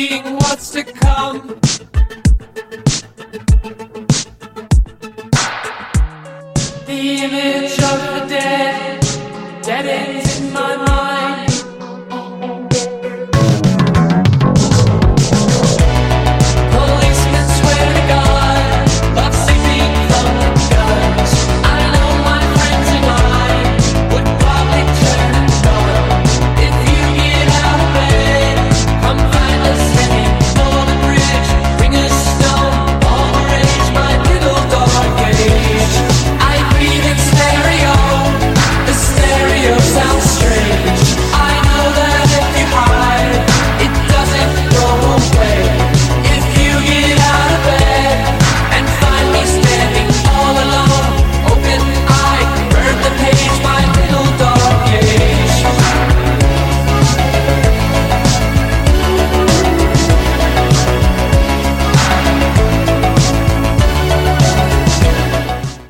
seeing what's to come. The image of the dead deadens in my mind.